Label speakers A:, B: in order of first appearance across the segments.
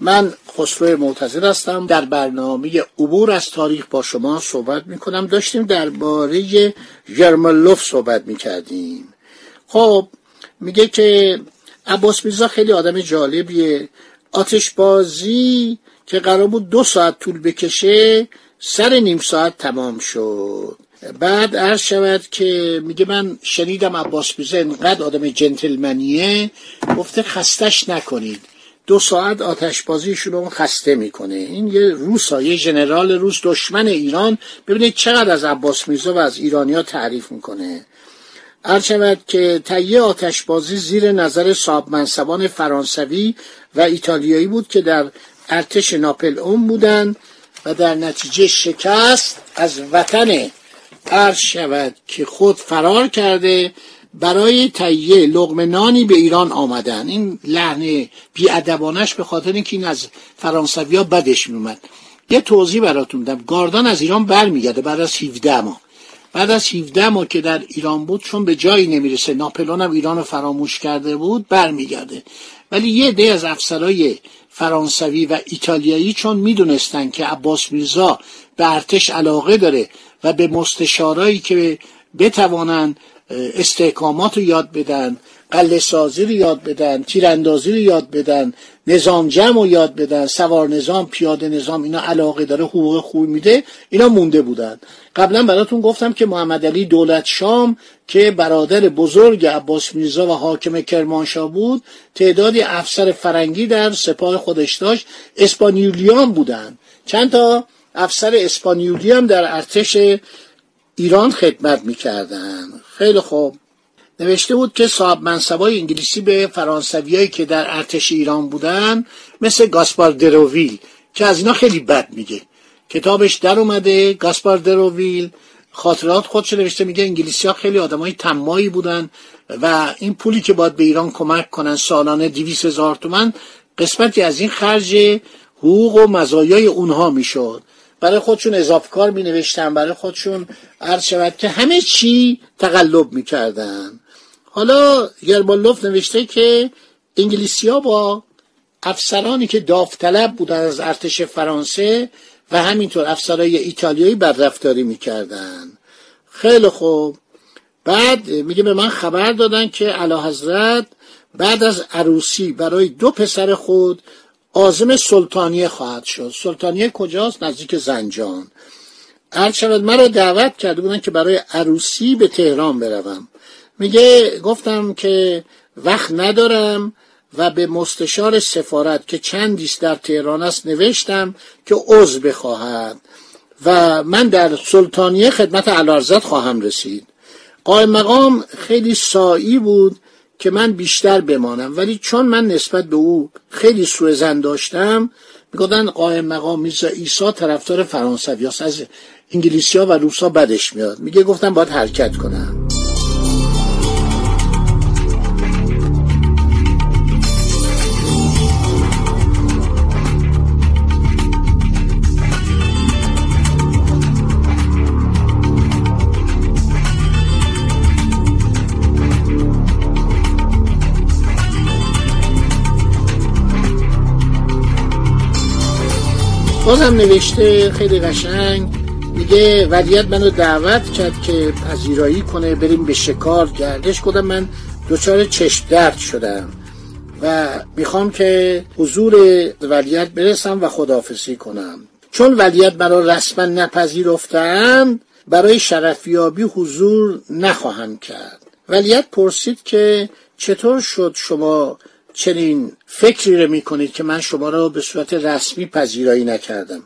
A: من خسرو معتظر هستم. در برنامه عبور از تاریخ با شما صحبت می کنم داشتیم درباره ژرملوف صحبت می کردیم خب میگه که عباس میرزا خیلی آدم جالبیه. آتشبازی که قرار بود دو ساعت طول بکشه سر نیم ساعت تمام شد. بعد عرض شود که میگه من شنیدم عباس میرزا انقدر آدم جنتلمنیه گفته خستش نکنید. دو ساعت آتشبازیشون رو خسته می‌کنه. این یه روسا یه ژنرال روس دشمن ایران. ببینید چقدر از عباس میرزا و از ایرانیا تعریف می‌کنه. هر شود که تهیه آتشبازی زیر نظر صاحب منصبان فرانسوی و ایتالیایی بود که در ارتش ناپل اون بودن و در نتیجه شکست از وطن. عرض شود که خود فرار کرده برای تهیه لغم نانی به ایران آمدن. این لحن بیادبانش به خاطر اینکه این از فرانسوی ها بدش میومد یه توضیح براتون دم. گاردان از ایران برمیگرده بعد از 17 ماه. بعد از 17 ماه که در ایران بود چون به جایی نمی‌رسه. ناپلون هم ایران رو فراموش کرده بود برمیگرده. ولی یه ده از افسرای فرانسوی و ایتالیایی چون می‌دونستن که عباس میرزا به ارتش علاقه داره و به مستشارایی که بتوانند استحکامات رو یاد بدن قله سازی رو یاد بدن تیراندازی رو یاد بدن نظام جمع رو یاد بدن سوار نظام پیاده نظام اینا علاقه داره حقوق خوب میده اینا مونده بودن. قبلا براتون گفتم که محمد علی دولت شام که برادر بزرگ عباس میرزا و حاکم کرمانشاه بود تعدادی افسر فرنگی در سپاه خودش داشت اسپانیولیان بودن. چند تا افسر اسپانیولی هم در ارتش ایران خدمت می‌کردن. خیلی خوب. نوشته بود که صاحب منصبای انگلیسی به فرانسویایی که در ارتش ایران بودن مثل گاسپار دروویل که از اینا خیلی بد میگه. کتابش در اومده گاسپار دروویل خاطرات خودش نوشته میگه انگلیسی ها خیلی آدمای تمایی بودن و این پولی که باید به ایران کمک کنن سالانه دیویس هزار تومن قسمتی از این خرج حقوق و مزایای اونها می‌شد. برای خودشون اضافه کار می نوشتن برای خودشون عرض شود که همه چی تقلب می کردن حالا گربالوف نوشته که انگلیسی ها با افسرانی که داوطلب بودن از ارتش فرانسه و همینطور افسرهای ایتالیایی بدرفتاری می‌کردن. خیلی خوب. بعد میگه به من خبر دادن که علا حضرت بعد از عروسی برای دو پسر خود آزم سلطانیه خواهد شد. سلطانیه کجاست؟ نزدیک زنجان. هر شود مرا دعوت کرده بودن که برای عروسی به تهران بروم. میگه گفتم که وقت ندارم و به مستشار سفارت که چندیست در تهران است نوشتم که عضو بخواهد و من در سلطانیه خدمت علارزت خواهم رسید. قائم مقام خیلی سایی بود که من بیشتر بمانم. ولی چون من نسبت به او خیلی سوء زن داشتم می‌گفتن قائم مقام میرزا ایسا طرفدار فرانسوی از انگلیسی ها و روسا بدش میاد. میگه گفتم باید حرکت کنم. بازم نوشته خیلی قشنگ. میگه ولیت منو دعوت کرد که پذیرایی کنه بریم به شکار. گردش کدم من دچار چشم درد شدم و می‌خوام که حضور ولیت برسم و خدافزی کنم. چون ولیت مرا رسما نپذیرفتند برای شرفیابی حضور نخواهم کرد. ولیت پرسید که چطور شد شما چنین فکری رو می‌کنید که من شما را به صورت رسمی پذیرایی نکردم.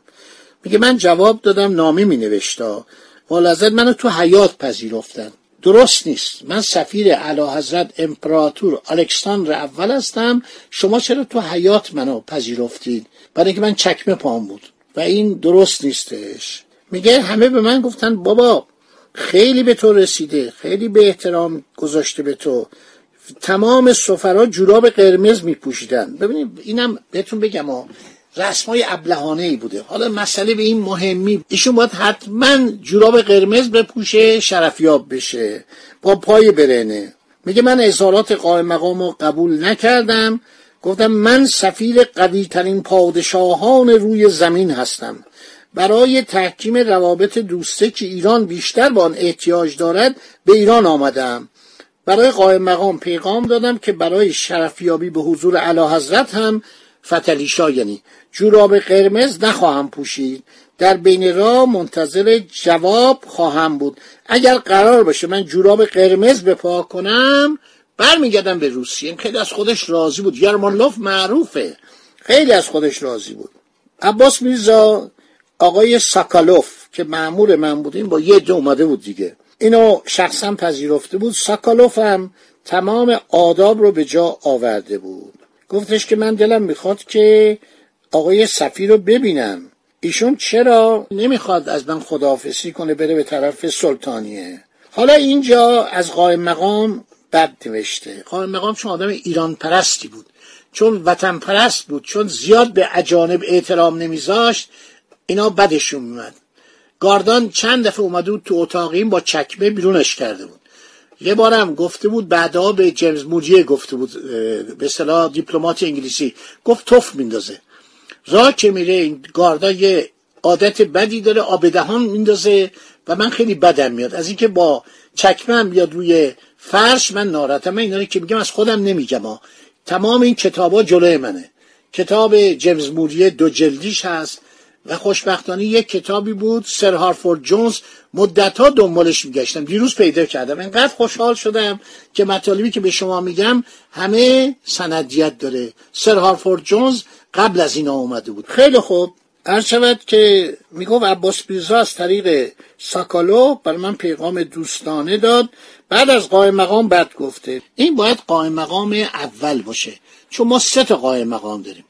A: میگه من جواب دادم نامه می نوشتا والازد منو تو حیات پذیرفتن. درست نیست. من سفیر اعلی حضرت امپراتور الکساندر اول هستم. شما چرا تو حیات منو پذیرفتید؟ برای اینکه من چکمه پام بود. و این درست نیستش. میگه همه به من گفتن بابا خیلی به تو رسیده. خیلی به احترام گذاشته به تو. تمام سفرا جوراب قرمز میپوشیدن. ببینید اینم بهتون بگم ها رسمای ابلهانه ای بوده. حالا مسئله به این مهمی ایشون باید حتما جوراب قرمز بپوشه شرفیاب بشه با پای برنه. میگه من اظهارات قائم مقام قبول نکردم. گفتم من سفیر قوی ترین پادشاهان روی زمین هستم. برای تحکیم روابط دوسته که ایران بیشتر با آن احتیاج دارد به ایران آمدم. برای قائم مقام پیغام دادم که برای شرفیابی به حضور علا حضرت هم فتلیشا یعنی جوراب قرمز نخواهم پوشید. در بین راه منتظر جواب خواهم بود. اگر قرار باشه من جوراب قرمز بپا کنم برمیگردم به روسیه. خیلی از خودش راضی بود. یرمانلوف معروفه. خیلی از خودش راضی بود. عباس میرزا آقای ساکالوف که معمور من بودیم با یه دو اومده بود دیگه. اینو شخصا پذیرفته بود. ساکالوف هم تمام آداب رو به جا آورده بود. گفتش که من دلم می‌خواد که آقای سفیر رو ببینم. ایشون چرا نمی‌خواد از من خداحافظی کنه بره به طرف سلطانیه؟ حالا اینجا از قائم مقام بد نوشته. قائم مقام چون آدم ایران پرستی بود. چون وطن پرست بود. چون زیاد به اجانب احترام نمیذاشت اینا بدشون میمد گاردان چند دفعه اومده بود تو اتاقیم با چکمه بیرونش کرده بود. یه بارم گفته بود بعدا به جیمز موجیه گفته بود به صلاح دیپلمات انگلیسی. گفت توف میندازه. راه که میره این گاردا یه عادت بدی داره آب دهان میندازه و من خیلی بدم میاد. از اینکه با چکمه هم بیاد روی فرش من ناراحتم. من اینا که میگم از خودم نمیگم. تمام این کتابا جلوی منه. کتاب جیمز موریه دو جلدیش هست. و خوشبختانه یک کتابی بود سر هارفورد جونز. مدت دنبالش میگشتم. دیروز پیدا کردم. انقدر خوشحال شدم که مطالبی که به شما میگم همه سندیت داره. سر هارفورد جونز قبل از اینا اومده بود. خیلی خوب. هر شود که می‌گفت عباس بیرزا از طریق ساکالو بر من پیغام دوستانه داد. بعد از قائم مقام بد گفته. این باید قائم مقام اول باشه. چون ما سه تا قائم مقام داریم.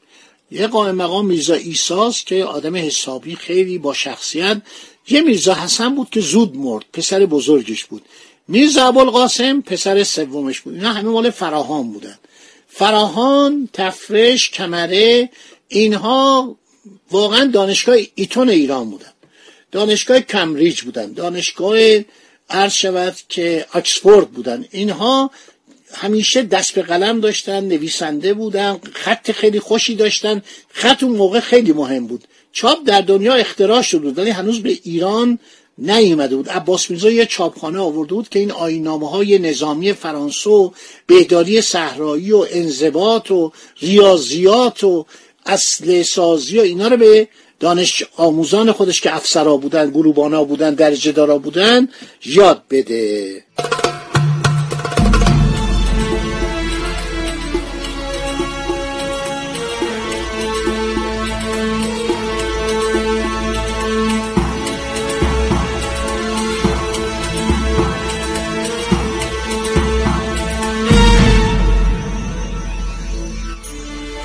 A: یه قائم مقام میرزا ایساس که آدم حسابی خیلی با شخصیت. یه میرزا حسن بود که زود مرد پسر بزرگش بود. میرزا ابوالقاسم پسر سومش بود. اینا همه مال فراهان بودن. فراهان تفرش کمره اینها واقعا دانشگاه ایتون ایران بودن. دانشگاه کمبریج بودن. دانشگاه عرض شود که آکسفورد بودن. اینها همیشه دست به قلم داشتن نویسنده بودن خط خیلی خوشی داشتن. خط اون موقع خیلی مهم بود. چاپ در دنیا اختراع شده بود ولی هنوز به ایران نیومده بود. عباس میرزا یه چاپخانه آورده بود که این آینامه های نظامی فرانسه بهداری صحرایی و انضباط و ریاضیات و اصل سازی و اینا رو به دانش آموزان خودش که افسرا بودن گروبانا بودن درجه دارا بودن یاد بده.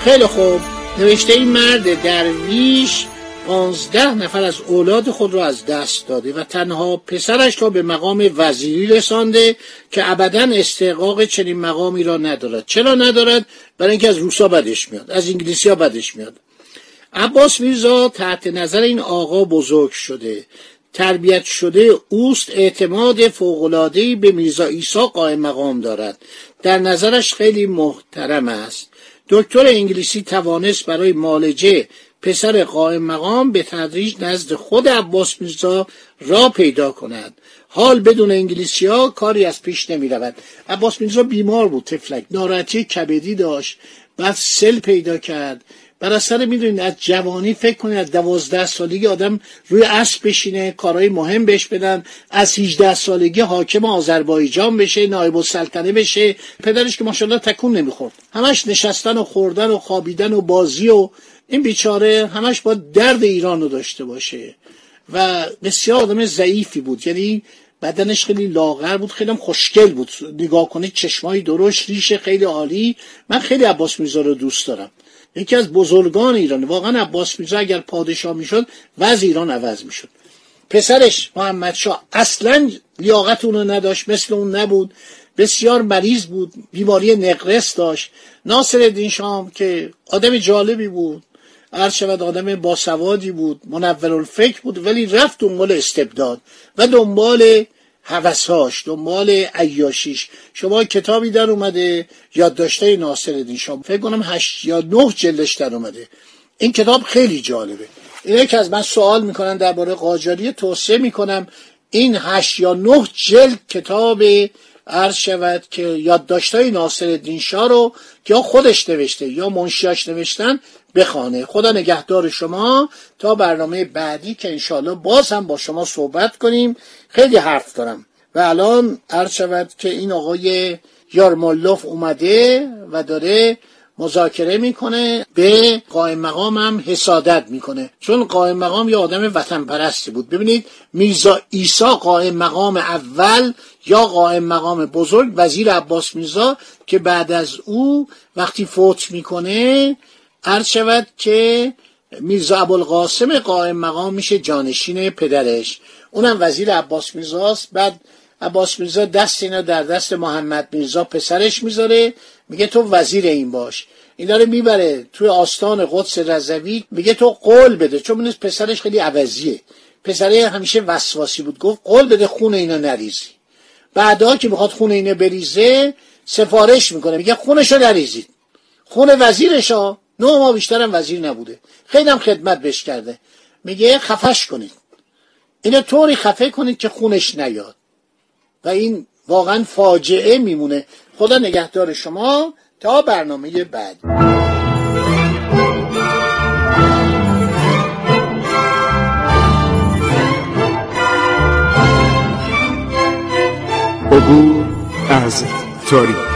A: خیلی خوب. نوشته این مرد درویش پانزده نفر از اولاد خود را از دست داده و تنها پسرش را به مقام وزیری رسانده که ابدا استحقاق چنین مقامی را ندارد. چرا ندارد؟ برای اینکه از روسا بدش میاد از انگلیسی ها بدش میاد. عباس میرزا تحت نظر این آقا بزرگ شده. تربیت شده اوست اعتماد فوقلادهی به میرزا ایسا قائم مقام دارد. در نظرش خیلی محترم است. دکتر انگلیسی توانست برای مالجه پسر قائم مقام به تدریج نزد خود عباس میرزا را پیدا کند. حال بدون انگلیسی ها کاری از پیش نمی رود عباس میرزا بیمار بود تفلک ناراحتی کبدی داشت. بعد سل پیدا کرد. بر اثر می‌دونید از جوانی فکر کنید از دوازده سالگی آدم روی اسب بشینه کارهای مهم بهش بدن از 18 سالگی حاکم آذربایجان بشه نایب السلطنه بشه. پدرش که ماشاءالله تکون نمی‌خورد. همش نشستن و خوردن و خوابیدن و بازی و این بیچاره همش با درد ایران رو داشته باشه. و بسیار آدم ضعیفی بود. یعنی بدنش خیلی لاغر بود خیلی خوشگل بود. نگاه کنید چشمای درشت ریش خیلی عالی. من خیلی عباس میرزا رو دوست دارم. یکی از بزرگان ایران واقعا عباس میرزا اگر پادشاه می‌شد وضع ایران عوض می‌شد. پسرش محمد شاه اصلا لیاقت اونو نداشت مثل اون نبود. بسیار مریض بود بیماری نقرس داشت. ناصر الدین شام که آدم جالبی بود عرض شود آدم باسوادی بود منور الفکر بود ولی رفت دنبال استبداد و دنبال هوسهاش دنبال عیاشیش. شما کتابی در اومده یادداشته ناصر الدین شام فکر کنم هشت یا نه جلدش در اومده. این کتاب خیلی جالبه. اینه که از من سوال می‌کنن درباره قاجاری توصیه می‌کنم این هشت یا نه جلد کتاب عرض شود که یادداشتهای ناصر الدین شاه رو یا خودش نوشته یا منشیاش نوشتن بخانه خدا نگهدار شما. تا برنامه بعدی که انشاءالله باز هم با شما صحبت کنیم. خیلی حرف دارم. و الان عرض شود که این آقای یارمالوف اومده و داره مذاکره می‌کنه به قائم مقام هم حسادت می‌کنه. چون قائم مقام یه آدم وطن پرستی بود. ببینید میرزا ایسا قائم مقام اول یا قائم مقام بزرگ؟ وزیر عباس میرزا که بعد از او وقتی فوت می‌کنه عرض شود که میرزا ابوالقاسم قائم مقام میشه جانشین پدرش. اونم وزیر عباس میرزاست. بعد عباس میرزا دست اینا در دست محمد میرزا پسرش می‌ذاره. میگه تو وزیر این باش. این داره می‌بره توی آستان قدس رضوی میگه تو قول بده. چون من پسرش خیلی عوضیه. پسره همیشه وسواسی بود. گفت قول بده خون اینا نریزی. بعدا که می‌خواد خون اینه بریزه سفارش می‌کنه. میگه خونشو نریزید. خون وزیرش ها نه ما بیشترم وزیر نبوده. خیلی هم خدمت بش کرده. میگه خفش کنید. اینو طوری خفه کنید که خونش نیاد. و این واقعا فاجعه میمونه. خدا نگهدار شما تا برنامه بعد.
B: عبور از تاریخ.